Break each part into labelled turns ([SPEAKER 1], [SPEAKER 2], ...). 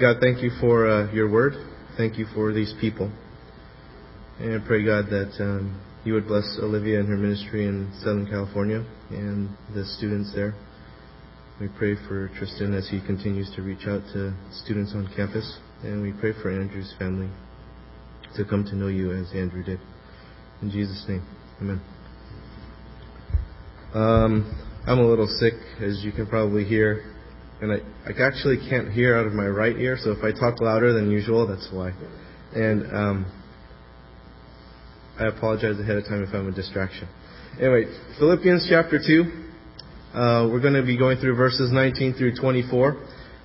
[SPEAKER 1] God, thank you for uh, your word. Thank you for these people. And I pray, God, that um, you would bless Olivia and her ministry in Southern California and the students there. We pray for Tristan as he continues to reach out to students on campus. And we pray for Andrew's family to come to know you as Andrew did. In Jesus' name, amen. Um, I'm a little sick, as you can probably hear, and I, I actually can't hear out of my right ear, so if I talk louder than usual, that's why. And um, I apologize ahead of time if I'm a distraction. Anyway, Philippians chapter 2. Uh, we're going to be going through verses 19 through 24.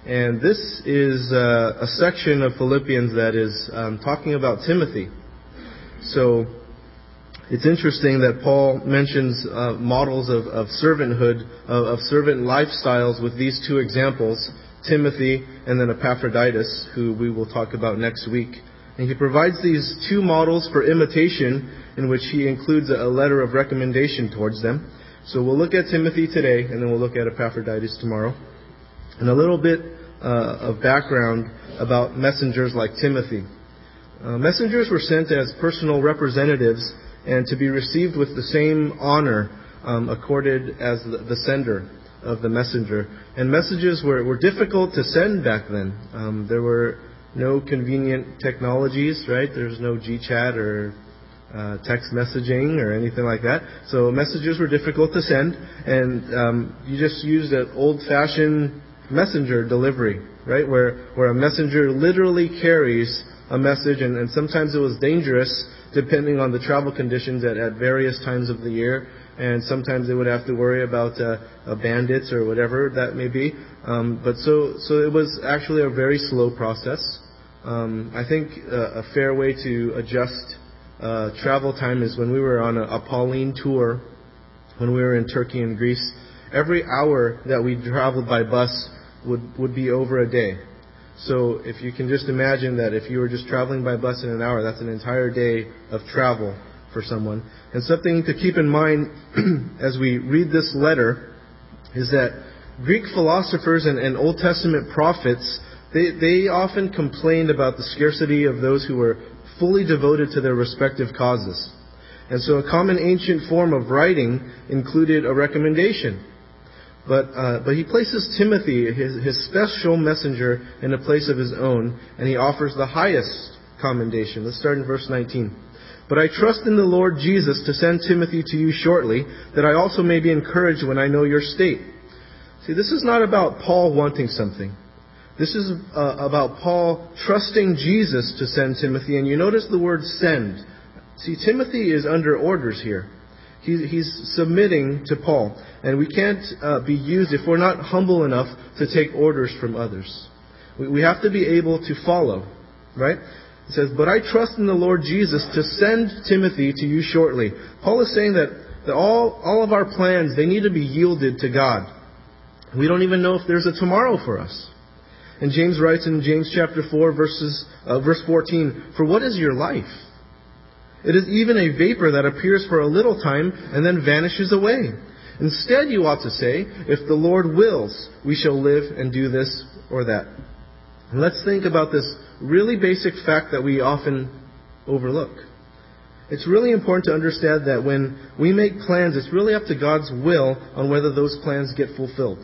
[SPEAKER 1] And this is uh, a section of Philippians that is um, talking about Timothy. So it's interesting that Paul mentions uh, models of, of servanthood, of, of, servant lifestyles with these two examples, Timothy and then Epaphroditus, who we will talk about next week. And he provides these two models for imitation in which he includes a letter of recommendation towards them. So we'll look at Timothy today, and then we'll look at Epaphroditus tomorrow. And a little bit uh, of background about messengers like Timothy. Uh, messengers were sent as personal representatives and to be received with the same honor um, accorded as the, the, sender of the messenger. And messages were, were difficult to send back then. Um, there were no convenient technologies, right? There's no GChat or uh, text messaging or anything like that. So messages were difficult to send, and um, you just used an old-fashioned messenger delivery, right? Where where a messenger literally carries a message, and, and sometimes it was dangerous depending on the travel conditions at, at various times of the year. And sometimes they would have to worry about uh, uh, bandits or whatever that may be. Um, but so, so it was actually a very slow process. Um, I think uh, a fair way to adjust uh, travel time is when we were on a, a Pauline tour, when we were in Turkey and Greece. Every hour that we traveled by bus would, would be over a day. So if you can just imagine that if you were just traveling by bus in an hour, that's an entire day of travel for someone. And something to keep in mind as we read this letter is that Greek philosophers and, and Old Testament prophets, they, they often complained about the scarcity of those who were fully devoted to their respective causes. And so a common ancient form of writing included a recommendation. But, uh, but he places Timothy, his, his special messenger, in a place of his own, and he offers the highest commendation. Let's start in verse 19. But I trust in the Lord Jesus to send Timothy to you shortly, that I also may be encouraged when I know your state. See, this is not about Paul wanting something. This is uh, about Paul trusting Jesus to send Timothy. And you notice the word send. See, Timothy is under orders here he's submitting to Paul. And we can't uh, be used if we're not humble enough to take orders from others. We, we have to be able to follow, right? It says, But I trust in the Lord Jesus to send Timothy to you shortly. Paul is saying that, that all, all of our plans, they need to be yielded to God. We don't even know if there's a tomorrow for us. And James writes in James chapter 4, verses, uh, verse 14, For what is your life? It is even a vapor that appears for a little time and then vanishes away. Instead, you ought to say, If the Lord wills, we shall live and do this or that. And let's think about this really basic fact that we often overlook. It's really important to understand that when we make plans, it's really up to God's will on whether those plans get fulfilled.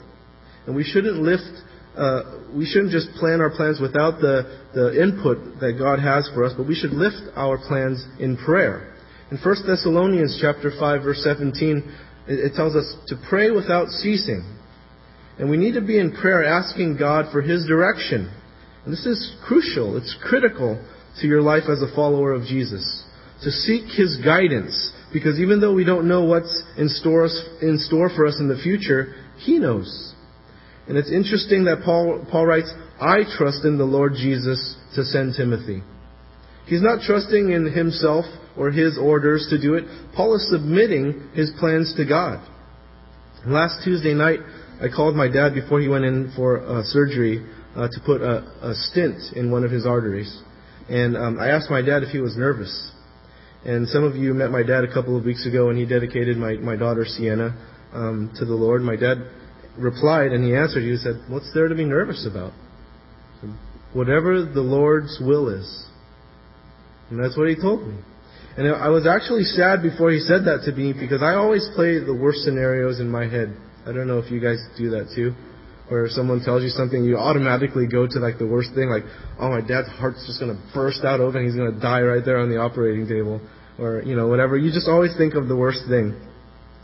[SPEAKER 1] And we shouldn't lift uh, we shouldn't just plan our plans without the, the input that God has for us, but we should lift our plans in prayer. In 1 Thessalonians chapter 5 verse 17, it, it tells us to pray without ceasing. And we need to be in prayer asking God for His direction. And this is crucial. It's critical to your life as a follower of Jesus. To seek His guidance. Because even though we don't know what's in store, in store for us in the future, He knows. And it's interesting that Paul, Paul writes, I trust in the Lord Jesus to send Timothy. He's not trusting in himself or his orders to do it. Paul is submitting his plans to God. Last Tuesday night, I called my dad before he went in for uh, surgery uh, to put a, a, stent in one of his arteries. And um, I asked my dad if he was nervous. And some of you met my dad a couple of weeks ago, and he dedicated my, my daughter Sienna um, to the Lord. My dad replied and he answered you, he said, What's there to be nervous about? whatever the Lord's will is. And that's what he told me. And I was actually sad before he said that to me because I always play the worst scenarios in my head. I don't know if you guys do that too. Where someone tells you something, you automatically go to like the worst thing, like, oh, my dad's heart's just gonna burst out open, he's gonna die right there on the operating table, or you know whatever. You just always think of the worst thing.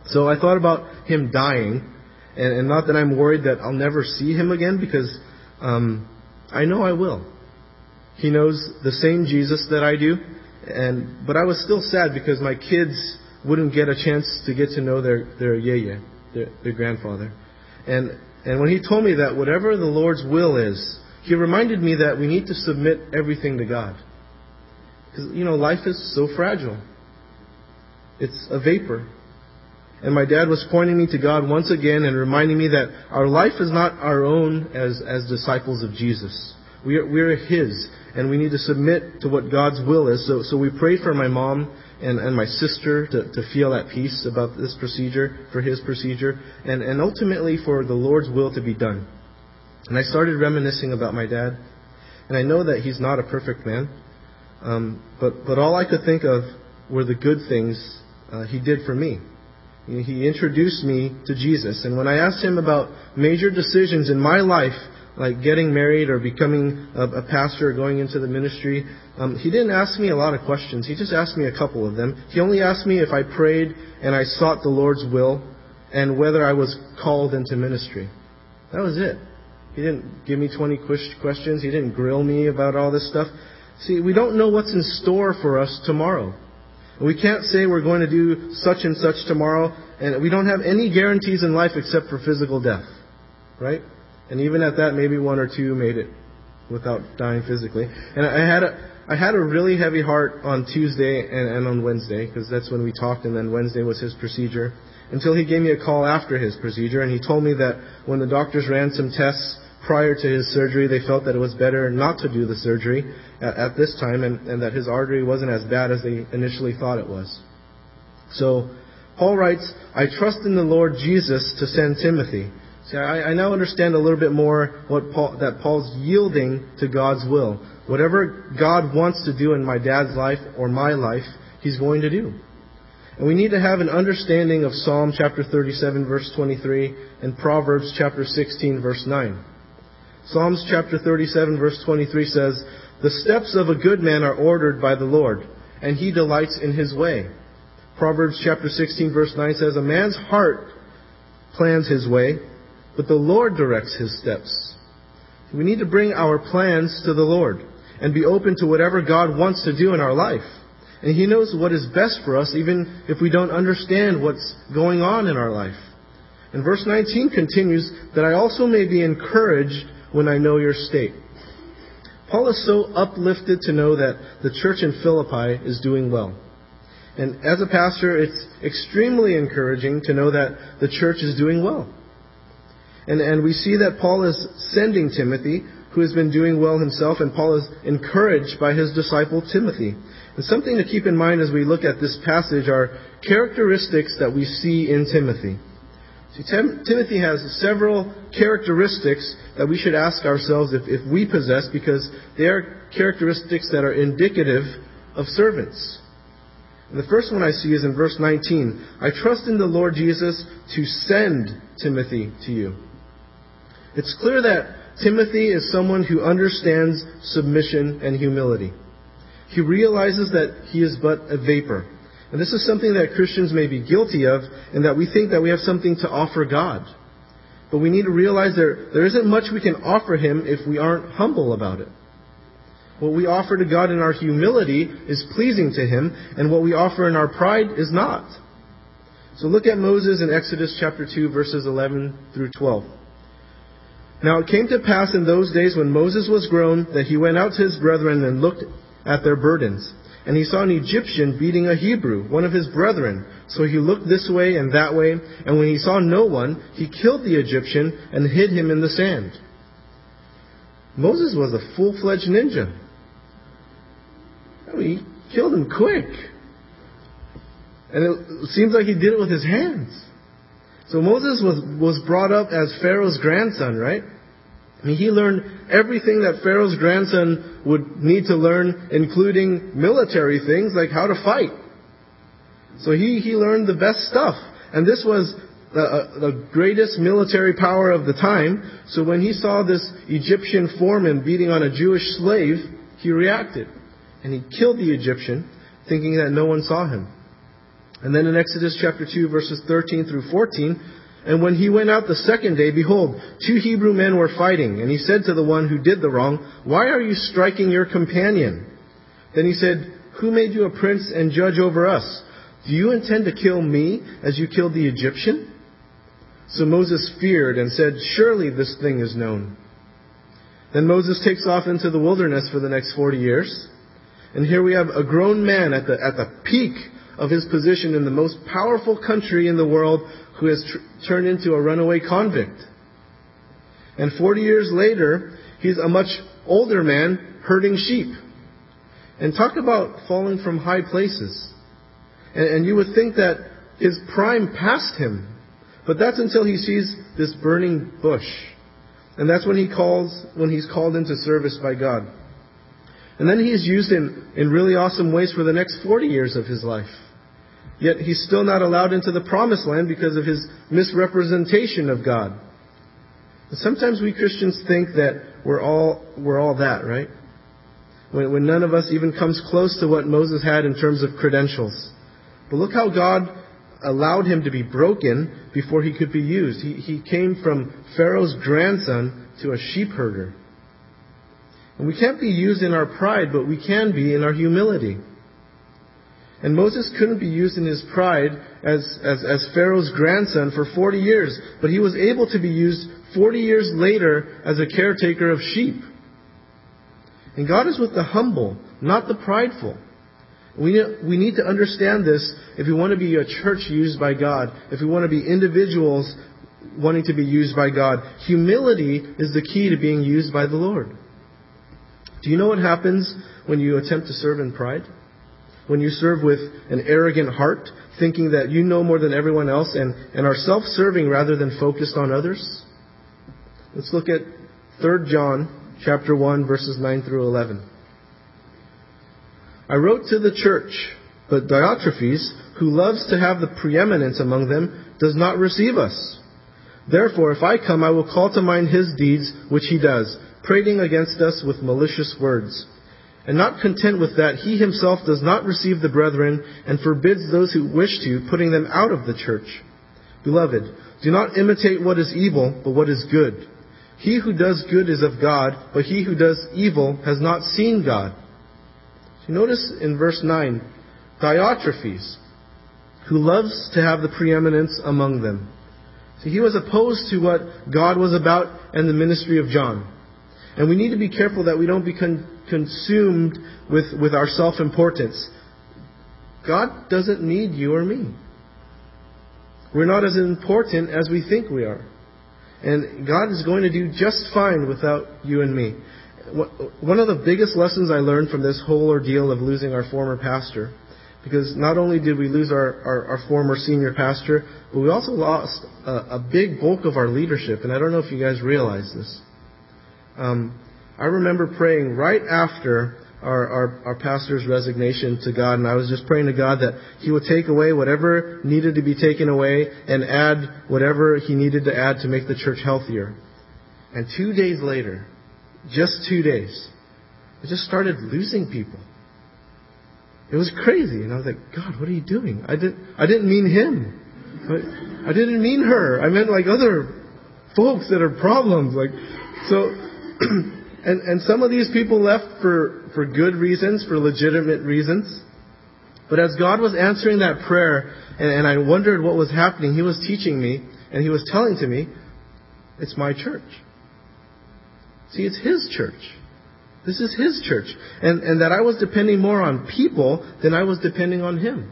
[SPEAKER 1] So I thought about him dying, and, and not that I'm worried that I'll never see him again, because um, I know I will. He knows the same Jesus that I do, and but I was still sad because my kids wouldn't get a chance to get to know their their yeye, their, their grandfather, and and when he told me that whatever the Lord's will is, he reminded me that we need to submit everything to God, because you know life is so fragile. It's a vapor. And my dad was pointing me to God once again and reminding me that our life is not our own as, as disciples of Jesus. We are, we are His, and we need to submit to what God's will is. So, so we prayed for my mom and, and my sister to, to feel at peace about this procedure, for his procedure, and, and ultimately for the Lord's will to be done. And I started reminiscing about my dad, and I know that he's not a perfect man, um, but, but all I could think of were the good things uh, he did for me. He introduced me to Jesus. And when I asked him about major decisions in my life, like getting married or becoming a, pastor or going into the ministry, um, he didn't ask me a lot of questions. He just asked me a couple of them. He only asked me if I prayed and I sought the Lord's will and whether I was called into ministry. That was it. He didn't give me 20 questions. He didn't grill me about all this stuff. See, we don't know what's in store for us tomorrow. We can't say we're going to do such and such tomorrow, and we don't have any guarantees in life except for physical death. Right? And even at that, maybe one or two made it without dying physically. And I had a, I had a really heavy heart on Tuesday and, and on Wednesday, because that's when we talked, and then Wednesday was his procedure. Until he gave me a call after his procedure, and he told me that when the doctors ran some tests prior to his surgery, they felt that it was better not to do the surgery at, at this time, and, and that his artery wasn't as bad as they initially thought it was. So, Paul writes, I trust in the Lord Jesus to send Timothy. See, I, I now understand a little bit more what Paul, that Paul's yielding to God's will. Whatever God wants to do in my dad's life or my life, he's going to do. And we need to have an understanding of Psalm chapter 37 verse 23 and Proverbs chapter 16 verse 9. Psalms chapter 37 verse 23 says, The steps of a good man are ordered by the Lord, and he delights in his way. Proverbs chapter 16 verse 9 says, A man's heart plans his way, but the Lord directs his steps. We need to bring our plans to the Lord and be open to whatever God wants to do in our life. And He knows what is best for us, even if we don't understand what's going on in our life. And verse 19 continues, that I also may be encouraged when I know your state. Paul is so uplifted to know that the church in Philippi is doing well. And as a pastor, it's extremely encouraging to know that the church is doing well. And, and we see that Paul is sending Timothy, who has been doing well himself, and Paul is encouraged by his disciple Timothy. And something to keep in mind as we look at this passage are characteristics that we see in Timothy. See, Tim, Timothy has several characteristics that we should ask ourselves if, if we possess, because they are characteristics that are indicative of servants. And the first one I see is in verse 19. I trust in the Lord Jesus to send Timothy to you. It's clear that Timothy is someone who understands submission and humility. He realizes that he is but a vapor. And this is something that Christians may be guilty of, and that we think that we have something to offer God. But we need to realize there, there isn't much we can offer Him if we aren't humble about it. What we offer to God in our humility is pleasing to Him, and what we offer in our pride is not. So look at Moses in Exodus chapter 2, verses 11 through 12. Now it came to pass in those days when Moses was grown that he went out to his brethren and looked at their burdens. And he saw an Egyptian beating a Hebrew, one of his brethren. So he looked this way and that way, and when he saw no one, he killed the Egyptian and hid him in the sand. Moses was a full-fledged ninja. I mean, he killed him quick. And it seems like he did it with his hands. So Moses was, was brought up as Pharaoh's grandson, right? He learned everything that Pharaoh's grandson would need to learn, including military things like how to fight. So he, he learned the best stuff. And this was the, uh, the greatest military power of the time. So when he saw this Egyptian foreman beating on a Jewish slave, he reacted. And he killed the Egyptian, thinking that no one saw him. And then in Exodus chapter 2, verses 13 through 14, and when he went out the second day, behold, two Hebrew men were fighting. And he said to the one who did the wrong, Why are you striking your companion? Then he said, Who made you a prince and judge over us? Do you intend to kill me as you killed the Egyptian? So Moses feared and said, Surely this thing is known. Then Moses takes off into the wilderness for the next 40 years. And here we have a grown man at the, at the peak of his position in the most powerful country in the world who has tr- turned into a runaway convict. And 40 years later, he's a much older man herding sheep. And talk about falling from high places. And, and you would think that his prime passed him. But that's until he sees this burning bush. And that's when he calls, when he's called into service by God. And then he is used in, in really awesome ways for the next 40 years of his life. Yet he's still not allowed into the promised land because of his misrepresentation of God. And sometimes we Christians think that we're all, we're all that, right? When, when none of us even comes close to what Moses had in terms of credentials. But look how God allowed him to be broken before he could be used. He, he came from Pharaoh's grandson to a sheep herder. And we can't be used in our pride, but we can be in our humility. And Moses couldn't be used in his pride as, as, as Pharaoh's grandson for 40 years, but he was able to be used 40 years later as a caretaker of sheep. And God is with the humble, not the prideful. We, we need to understand this if we want to be a church used by God, if we want to be individuals wanting to be used by God. Humility is the key to being used by the Lord. Do you know what happens when you attempt to serve in pride? When you serve with an arrogant heart, thinking that you know more than everyone else and, and are self serving rather than focused on others? Let's look at 3 John chapter 1 verses 9 through 11. I wrote to the church, but Diotrephes, who loves to have the preeminence among them, does not receive us. Therefore, if I come, I will call to mind his deeds which he does, prating against us with malicious words. And not content with that, he himself does not receive the brethren and forbids those who wish to, putting them out of the church. Beloved, do not imitate what is evil, but what is good. He who does good is of God, but he who does evil has not seen God. Notice in verse 9, Diotrephes, who loves to have the preeminence among them. See, he was opposed to what God was about and the ministry of John. And we need to be careful that we don't become consumed with, with our self importance. God doesn't need you or me. We're not as important as we think we are. And God is going to do just fine without you and me one of the biggest lessons I learned from this whole ordeal of losing our former pastor, because not only did we lose our, our, our former senior pastor, but we also lost a, a, big bulk of our leadership. And I don't know if you guys realize this. Um, I remember praying right after our, our, our pastor's resignation to God, and I was just praying to God that He would take away whatever needed to be taken away and add whatever He needed to add to make the church healthier. And two days later, just two days. I just started losing people. It was crazy. And I was like, God, what are you doing? I didn't, I didn't mean him. I didn't mean her. I meant like other folks that are problems. Like, so, and, and some of these people left for, for good reasons, for legitimate reasons. But as God was answering that prayer, and, and I wondered what was happening, He was teaching me, and He was telling to me, it's my church. See, it's His church. This is His church. And, and that I was depending more on people than I was depending on Him.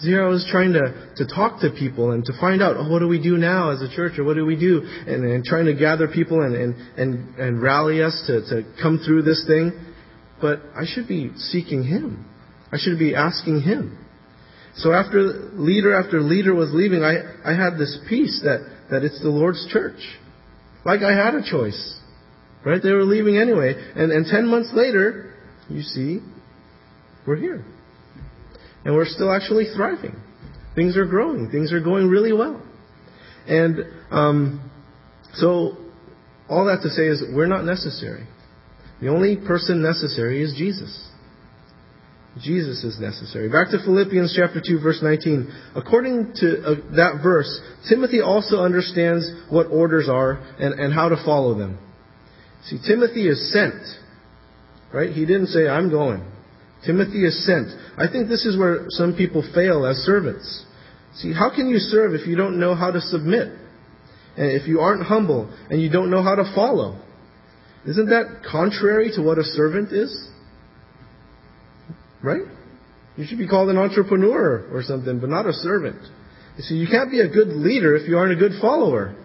[SPEAKER 1] Because here I was trying to, to talk to people and to find out, oh, what do we do now as a church, or what do we do? And, and trying to gather people and, and, and, and rally us to, to come through this thing. But I should be seeking Him. I should be asking Him. So after leader after leader was leaving, I, I had this peace that, that it's the Lord's church. Like I had a choice. Right? They were leaving anyway. And, and 10 months later, you see, we're here. And we're still actually thriving. Things are growing. Things are going really well. And um, so, all that to say is we're not necessary. The only person necessary is Jesus. Jesus is necessary. Back to Philippians chapter 2 verse 19. According to uh, that verse, Timothy also understands what orders are and, and how to follow them. See, Timothy is sent. Right? He didn't say, I'm going. Timothy is sent. I think this is where some people fail as servants. See, how can you serve if you don't know how to submit? And if you aren't humble and you don't know how to follow? Isn't that contrary to what a servant is? Right? You should be called an entrepreneur or something, but not a servant. You see, you can't be a good leader if you aren't a good follower.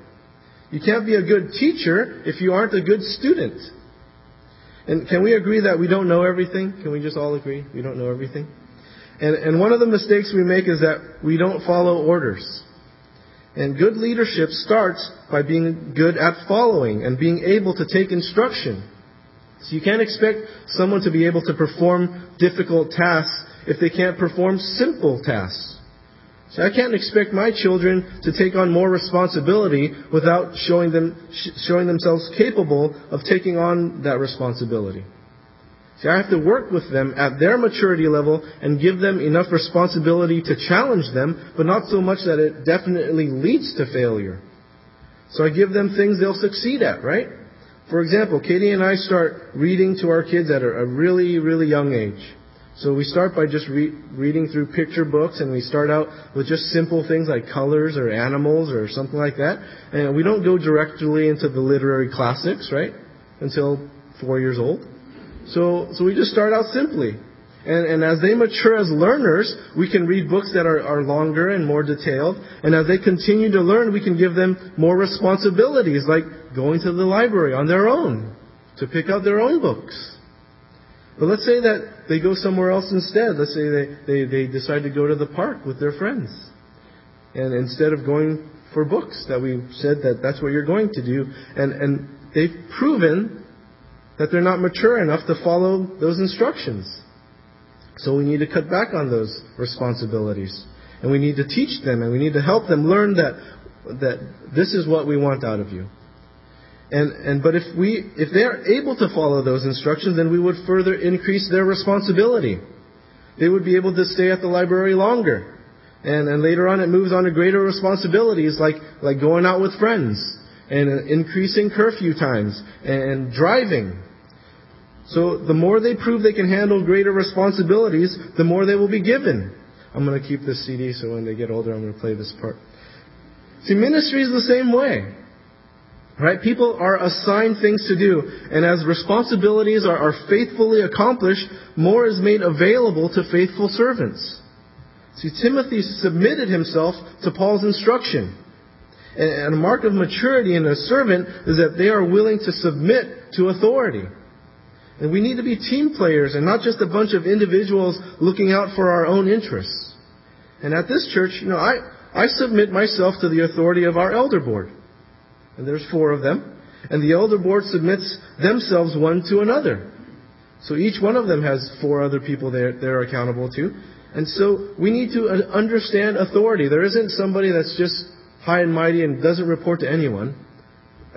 [SPEAKER 1] You can't be a good teacher if you aren't a good student. And can we agree that we don't know everything? Can we just all agree we don't know everything? And, and one of the mistakes we make is that we don't follow orders. And good leadership starts by being good at following and being able to take instruction. So you can't expect someone to be able to perform difficult tasks if they can't perform simple tasks. See, I can't expect my children to take on more responsibility without showing them showing themselves capable of taking on that responsibility. See, I have to work with them at their maturity level and give them enough responsibility to challenge them, but not so much that it definitely leads to failure. So I give them things they'll succeed at, right? For example, Katie and I start reading to our kids at a really, really young age. So we start by just re- reading through picture books, and we start out with just simple things like colors or animals or something like that. And we don't go directly into the literary classics, right? Until four years old. So, so we just start out simply. And, and as they mature as learners, we can read books that are, are longer and more detailed. And as they continue to learn, we can give them more responsibilities, like going to the library on their own to pick out their own books. But let's say that they go somewhere else instead. Let's say they, they, they decide to go to the park with their friends. And instead of going for books, that we said that that's what you're going to do. And, and they've proven that they're not mature enough to follow those instructions. So we need to cut back on those responsibilities. And we need to teach them and we need to help them learn that, that this is what we want out of you. And, and, but if we, if they are able to follow those instructions, then we would further increase their responsibility. They would be able to stay at the library longer. And, and later on it moves on to greater responsibilities like, like going out with friends and increasing curfew times and driving. So the more they prove they can handle greater responsibilities, the more they will be given. I'm going to keep this CD so when they get older I'm going to play this part. See, ministry is the same way. Right? People are assigned things to do, and as responsibilities are, are faithfully accomplished, more is made available to faithful servants. See, Timothy submitted himself to Paul's instruction. And a mark of maturity in a servant is that they are willing to submit to authority. And we need to be team players and not just a bunch of individuals looking out for our own interests. And at this church, you know, I, I submit myself to the authority of our elder board. And there's four of them. And the elder board submits themselves one to another. So each one of them has four other people they're, they're accountable to. And so we need to understand authority. There isn't somebody that's just high and mighty and doesn't report to anyone.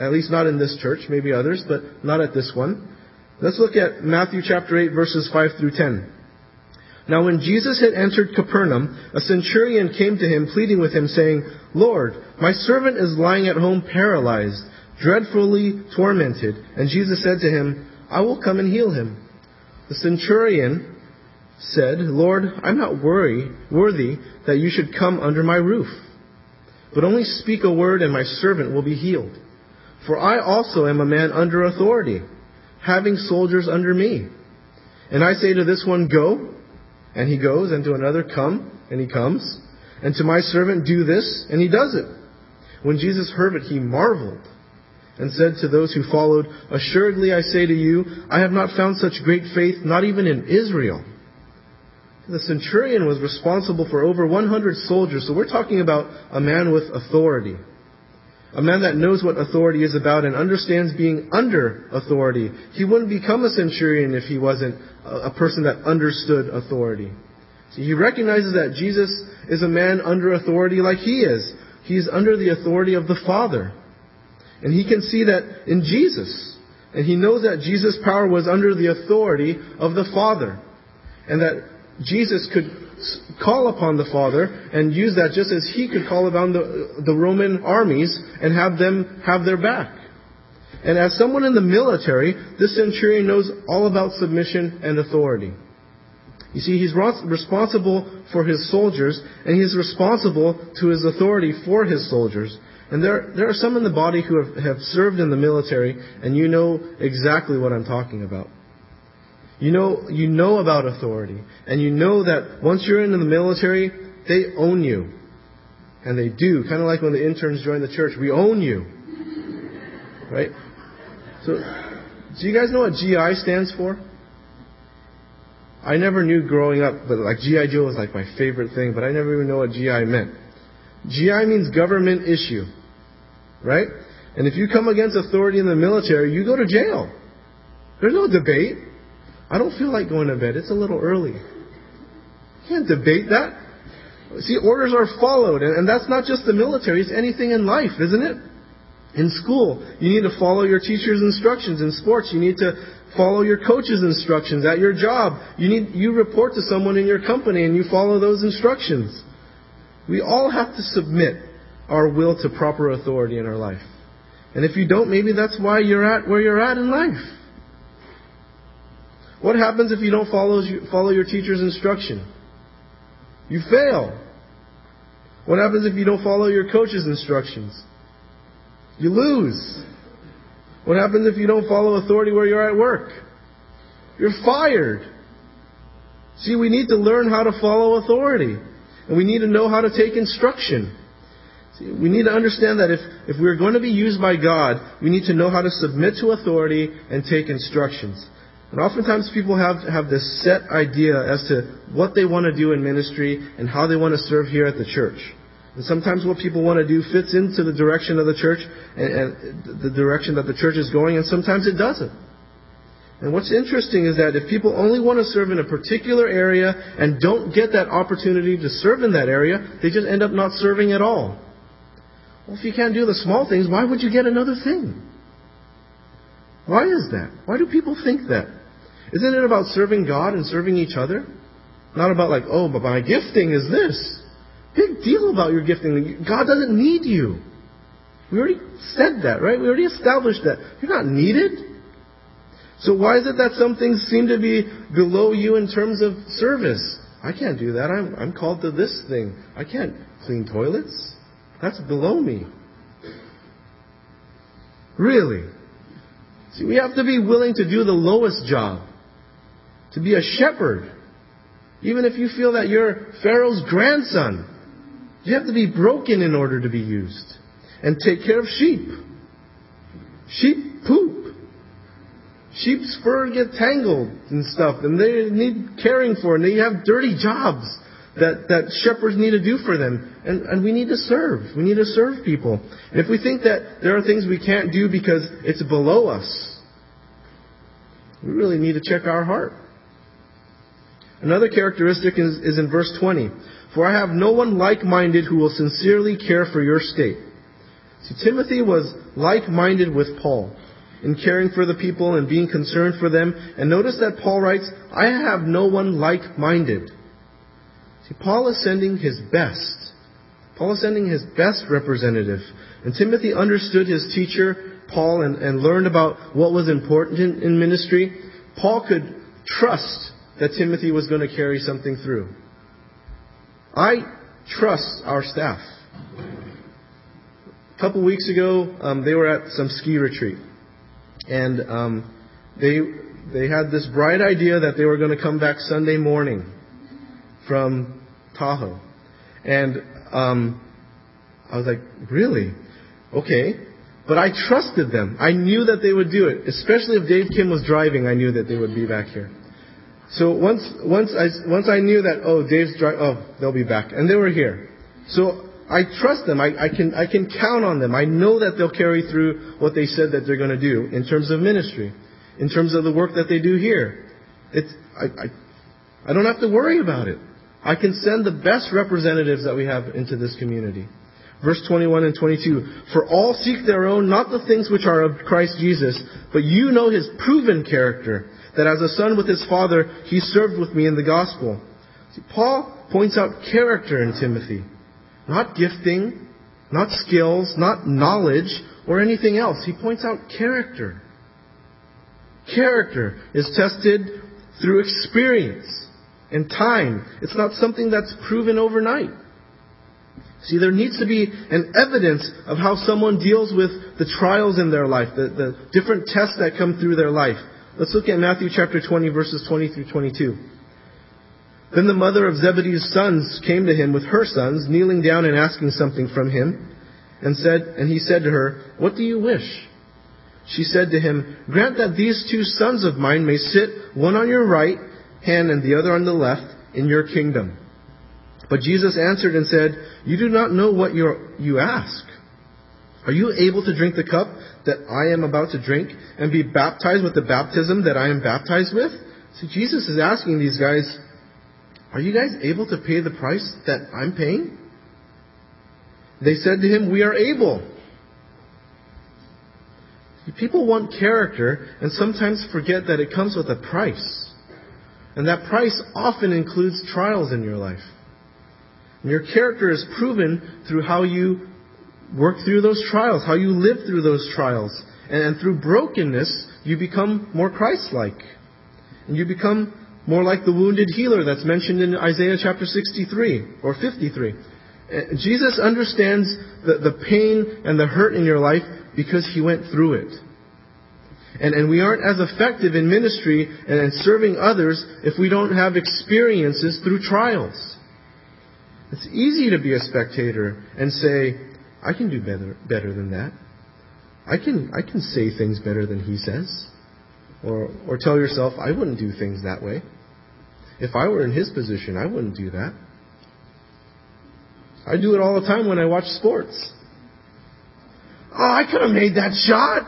[SPEAKER 1] At least not in this church, maybe others, but not at this one. Let's look at Matthew chapter 8 verses 5 through 10. Now when Jesus had entered Capernaum, a centurion came to him pleading with him saying, Lord, my servant is lying at home paralyzed, dreadfully tormented. And Jesus said to him, I will come and heal him. The centurion said, Lord, I'm not worry, worthy that you should come under my roof. But only speak a word and my servant will be healed. For I also am a man under authority, having soldiers under me. And I say to this one, go, and he goes, and to another, Come, and he comes. And to my servant, Do this, and he does it. When Jesus heard it, he marveled and said to those who followed, Assuredly I say to you, I have not found such great faith, not even in Israel. The centurion was responsible for over 100 soldiers, so we're talking about a man with authority. A man that knows what authority is about and understands being under authority. He wouldn't become a centurion if he wasn't a person that understood authority. See, he recognizes that Jesus is a man under authority like he is. He's under the authority of the Father. And he can see that in Jesus. And he knows that Jesus' power was under the authority of the Father. And that Jesus could call upon the Father and use that just as he could call upon the, the Roman armies and have them have their back. And as someone in the military, this centurion knows all about submission and authority. You see, he's responsible for his soldiers, and he's responsible to his authority for his soldiers. And there, there are some in the body who have, have served in the military, and you know exactly what I'm talking about. You know, you know about authority. And you know that once you're in the military, they own you. And they do. Kind of like when the interns join the church. We own you. Right? So, do you guys know what GI stands for? I never knew growing up, but like GI Joe was like my favorite thing, but I never even know what GI meant. GI means government issue. Right? And if you come against authority in the military, you go to jail. There's no debate. I don't feel like going to bed. It's a little early. You can't debate that. See, orders are followed, and that's not just the military, it's anything in life, isn't it? In school, you need to follow your teacher's instructions. In sports, you need to follow your coach's instructions. At your job, you need you report to someone in your company and you follow those instructions. We all have to submit our will to proper authority in our life. And if you don't, maybe that's why you're at where you're at in life. What happens if you don't follow, follow your teacher's instruction? You fail. What happens if you don't follow your coach's instructions? You lose. What happens if you don't follow authority where you're at work? You're fired. See, we need to learn how to follow authority. And we need to know how to take instruction. See, we need to understand that if, if we're going to be used by God, we need to know how to submit to authority and take instructions. And oftentimes people have, have this set idea as to what they want to do in ministry and how they want to serve here at the church. And sometimes what people want to do fits into the direction of the church and, and the direction that the church is going, and sometimes it doesn't. And what's interesting is that if people only want to serve in a particular area and don't get that opportunity to serve in that area, they just end up not serving at all. Well, if you can't do the small things, why would you get another thing? Why is that? Why do people think that? Isn't it about serving God and serving each other? Not about like, oh, but my gifting is this. Big deal about your gifting. God doesn't need you. We already said that, right? We already established that. You're not needed. So why is it that some things seem to be below you in terms of service? I can't do that. I'm, I'm called to this thing. I can't clean toilets. That's below me. Really? See, we have to be willing to do the lowest job to be a shepherd. Even if you feel that you're Pharaoh's grandson, you have to be broken in order to be used. And take care of sheep. Sheep poop. Sheep's fur get tangled and stuff, and they need caring for, and they have dirty jobs that, that shepherds need to do for them. And, and we need to serve. We need to serve people. And if we think that there are things we can't do because it's below us, we really need to check our heart. Another characteristic is, is in verse 20. For I have no one like-minded who will sincerely care for your state. See, Timothy was like-minded with Paul in caring for the people and being concerned for them. And notice that Paul writes, I have no one like-minded. See, Paul is sending his best. Paul is sending his best representative. And Timothy understood his teacher, Paul, and, and learned about what was important in, in ministry. Paul could trust that Timothy was going to carry something through. I trust our staff. A couple weeks ago, um, they were at some ski retreat, and um, they they had this bright idea that they were going to come back Sunday morning from Tahoe, and um, I was like, really? Okay. But I trusted them. I knew that they would do it. Especially if Dave Kim was driving, I knew that they would be back here. So once once I once I knew that oh Dave's oh they'll be back and they were here. So I trust them. I, I, can, I can count on them. I know that they'll carry through what they said that they're going to do in terms of ministry, in terms of the work that they do here. It's, I, I, I don't have to worry about it. I can send the best representatives that we have into this community. Verse 21 and 22. For all seek their own, not the things which are of Christ Jesus, but you know his proven character, that as a son with his father, he served with me in the gospel. See, Paul points out character in Timothy. Not gifting, not skills, not knowledge, or anything else. He points out character. Character is tested through experience and time. It's not something that's proven overnight. See, there needs to be an evidence of how someone deals with the trials in their life, the, the different tests that come through their life. Let's look at Matthew chapter 20, verses 20 through 22. Then the mother of Zebedee's sons came to him with her sons, kneeling down and asking something from him, and said, and he said to her, What do you wish? She said to him, Grant that these two sons of mine may sit, one on your right hand and the other on the left, in your kingdom. But Jesus answered and said, You do not know what you ask. Are you able to drink the cup that I am about to drink and be baptized with the baptism that I am baptized with? See, Jesus is asking these guys, Are you guys able to pay the price that I'm paying? They said to him, We are able. People want character and sometimes forget that it comes with a price. And that price often includes trials in your life. And your character is proven through how you work through those trials, how you live through those trials. And through brokenness, you become more Christ-like. And you become more like the wounded healer that's mentioned in Isaiah chapter 63 or 53. Uh, Jesus understands the, the pain and the hurt in your life because he went through it. And, and we aren't as effective in ministry and, and serving others if we don't have experiences through trials. It's easy to be a spectator and say, I can do better, better than that. I can, I can say things better than he says. Or, or tell yourself, I wouldn't do things that way. If I were in his position, I wouldn't do that. I do it all the time when I watch sports. Oh, I could have made that shot.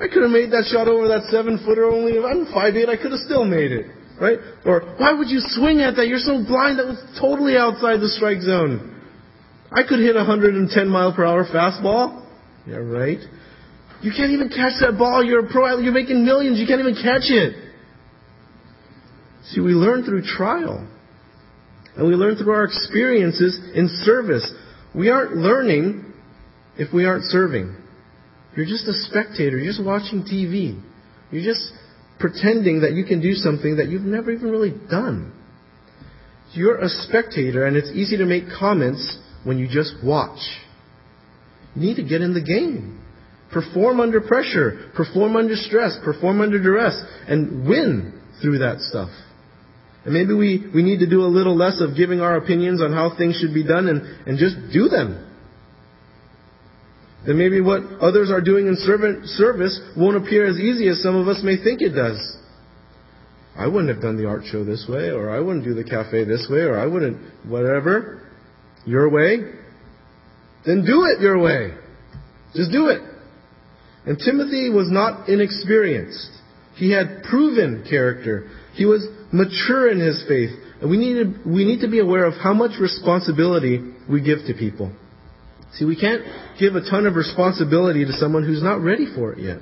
[SPEAKER 1] I could have made that shot over that seven footer only. If I'm five eight. I could have still made it. Right? Or, why would you swing at that? You're so blind that was totally outside the strike zone. I could hit a 110 mile per hour fastball. Yeah, right? You can't even catch that ball. You're a pro. You're making millions. You can't even catch it. See, we learn through trial. And we learn through our experiences in service. We aren't learning if we aren't serving. You're just a spectator. You're just watching TV. You're just pretending that you can do something that you've never even really done. You're a spectator, and it's easy to make comments when you just watch. You need to get in the game. Perform under pressure, perform under stress, perform under duress, and win through that stuff. And maybe we, we need to do a little less of giving our opinions on how things should be done and, and just do them. Then maybe what others are doing in servant service won't appear as easy as some of us may think it does. I wouldn't have done the art show this way, or I wouldn't do the cafe this way, or I wouldn't, whatever. Your way? Then do it your way. Just do it. And Timothy was not inexperienced. He had proven character. He was mature in his faith. And we need to, we need to be aware of how much responsibility we give to people. See, we can't give a ton of responsibility to someone who's not ready for it yet.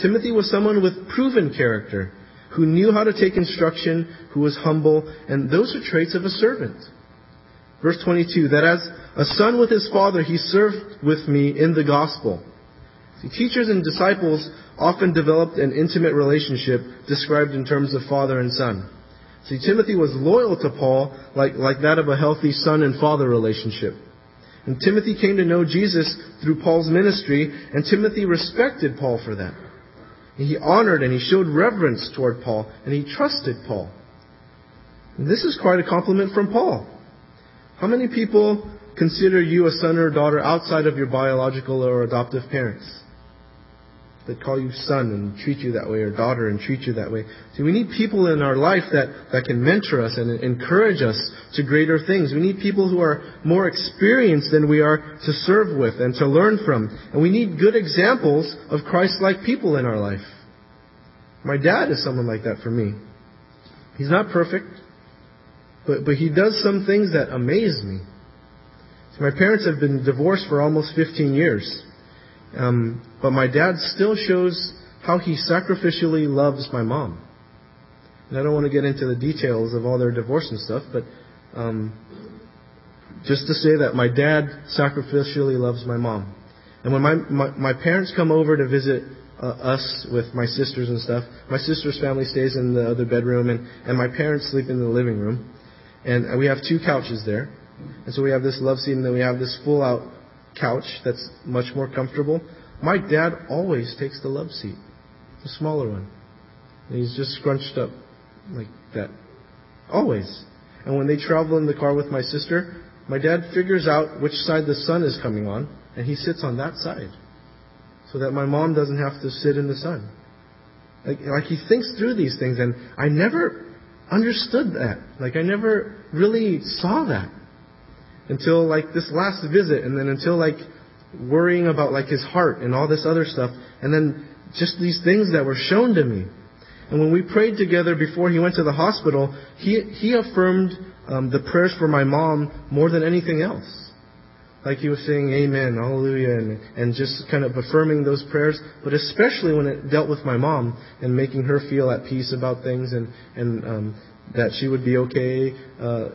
[SPEAKER 1] Timothy was someone with proven character, who knew how to take instruction, who was humble, and those are traits of a servant. Verse 22, that as a son with his father, he served with me in the gospel. See, teachers and disciples often developed an intimate relationship described in terms of father and son. See, Timothy was loyal to Paul like, like that of a healthy son and father relationship. And Timothy came to know Jesus through Paul's ministry, and Timothy respected Paul for that. And he honored and he showed reverence toward Paul, and he trusted Paul. And this is quite a compliment from Paul. How many people consider you a son or daughter outside of your biological or adoptive parents? that call you son and treat you that way, or daughter and treat you that way. See, we need people in our life that, that can mentor us and encourage us to greater things. We need people who are more experienced than we are to serve with and to learn from. And we need good examples of Christ-like people in our life. My dad is someone like that for me. He's not perfect, but, but he does some things that amaze me. So my parents have been divorced for almost 15 years. Um, but my dad still shows how he sacrificially loves my mom. And I don't want to get into the details of all their divorce and stuff, but um, just to say that my dad sacrificially loves my mom. And when my, my, my parents come over to visit uh, us with my sisters and stuff, my sister's family stays in the other bedroom, and, and my parents sleep in the living room. And we have two couches there. And so we have this love seat, and then we have this full out couch that's much more comfortable. My dad always takes the love seat, the smaller one. And he's just scrunched up like that. Always. And when they travel in the car with my sister, my dad figures out which side the sun is coming on, and he sits on that side. So that my mom doesn't have to sit in the sun. Like, like he thinks through these things, and I never understood that. Like I never really saw that until like this last visit and then until like worrying about like his heart and all this other stuff and then just these things that were shown to me. And when we prayed together before he went to the hospital, he, he affirmed um, the prayers for my mom more than anything else. Like he was saying amen, hallelujah, and, and just kind of affirming those prayers, but especially when it dealt with my mom and making her feel at peace about things and, and um, that she would be okay uh,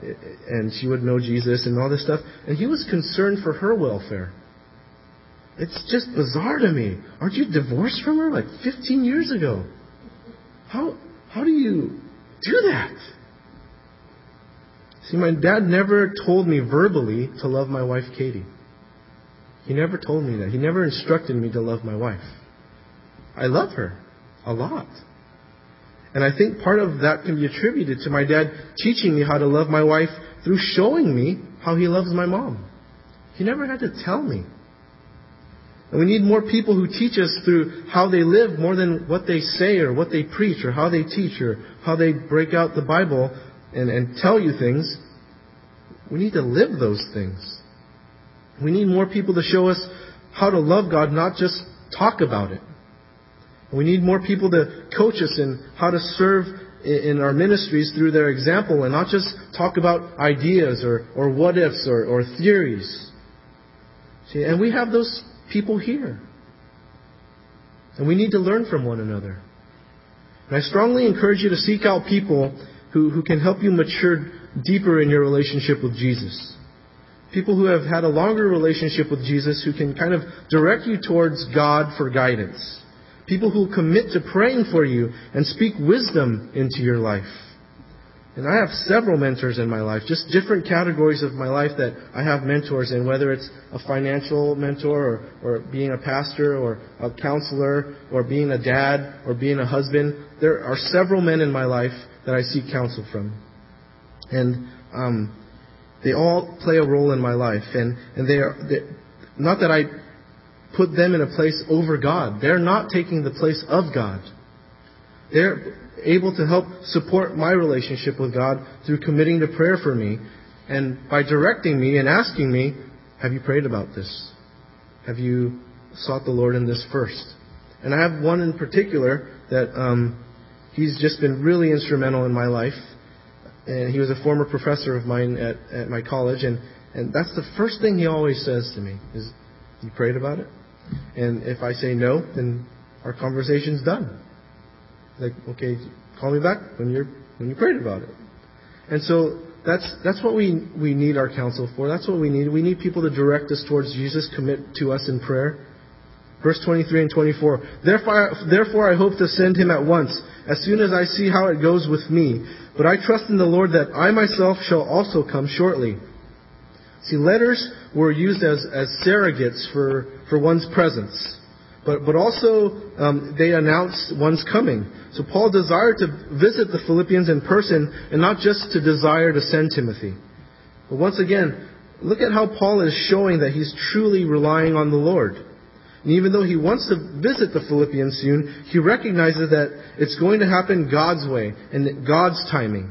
[SPEAKER 1] and she would know Jesus and all this stuff. And he was concerned for her welfare. It's just bizarre to me. Aren't you divorced from her like 15 years ago? How how do you do that? See, my dad never told me verbally to love my wife Katie. He never told me that. He never instructed me to love my wife. I love her a lot. And I think part of that can be attributed to my dad teaching me how to love my wife through showing me how he loves my mom. He never had to tell me. And we need more people who teach us through how they live more than what they say or what they preach or how they teach or how they break out the Bible and, and tell you things. We need to live those things. We need more people to show us how to love God, not just talk about it. We need more people to coach us in how to serve in our ministries through their example and not just talk about ideas or, or what ifs or, or theories. See, and we have those people here. And we need to learn from one another. And I strongly encourage you to seek out people who, who can help you mature deeper in your relationship with Jesus. People who have had a longer relationship with Jesus who can kind of direct you towards God for guidance. People who commit to praying for you and speak wisdom into your life. And I have several mentors in my life, just different categories of my life that I have mentors in, whether it's a financial mentor or, or being a pastor or a counselor or being a dad or being a husband. There are several men in my life that I seek counsel from. And um, they all play a role in my life. And, and they are, not that I put them in a place over God. They're not taking the place of God. They're able to help support my relationship with God through committing to prayer for me and by directing me and asking me, Have you prayed about this? Have you sought the Lord in this first? And I have one in particular that um, he's just been really instrumental in my life. And he was a former professor of mine at, at my college. And, and that's the first thing he always says to me is, You prayed about it? And if I say no, then our conversation's done. Like, okay, call me back when you're when you prayed about it. And so that's that's what we we need our counsel for. That's what we need. We need people to direct us towards Jesus, commit to us in prayer. Verse 23 and 24. Therefore, therefore I hope to send him at once, as soon as I see how it goes with me. But I trust in the Lord that I myself shall also come shortly. See, letters were used as, as surrogates for, for one's presence. But, but also, um, they announced one's coming. So Paul desired to visit the Philippians in person and not just to desire to send Timothy. But once again, look at how Paul is showing that he's truly relying on the Lord. And even though he wants to visit the Philippians soon, he recognizes that it's going to happen God's way and God's timing.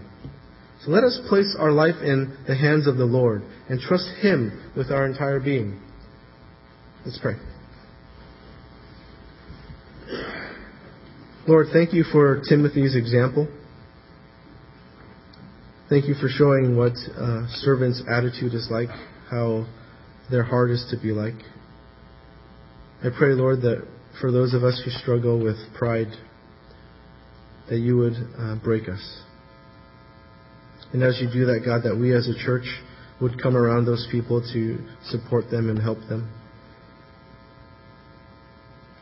[SPEAKER 1] So let us place our life in the hands of the Lord and trust Him with our entire being. Let's pray. Lord, thank you for Timothy's example. Thank you for showing what a servant's attitude is like, how their heart is to be like. I pray, Lord, that for those of us who struggle with pride, that you would uh, break us. And as you do that, God, that we as a church would come around those people to support them and help them.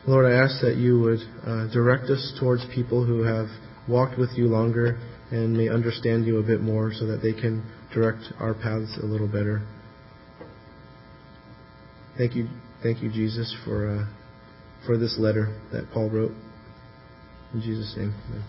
[SPEAKER 1] Lord, I ask that you would uh, direct us towards people who have walked with you longer and may understand you a bit more so that they can direct our paths a little better. Thank you, thank you, Jesus, for uh, for this letter that Paul wrote. In Jesus' name, amen.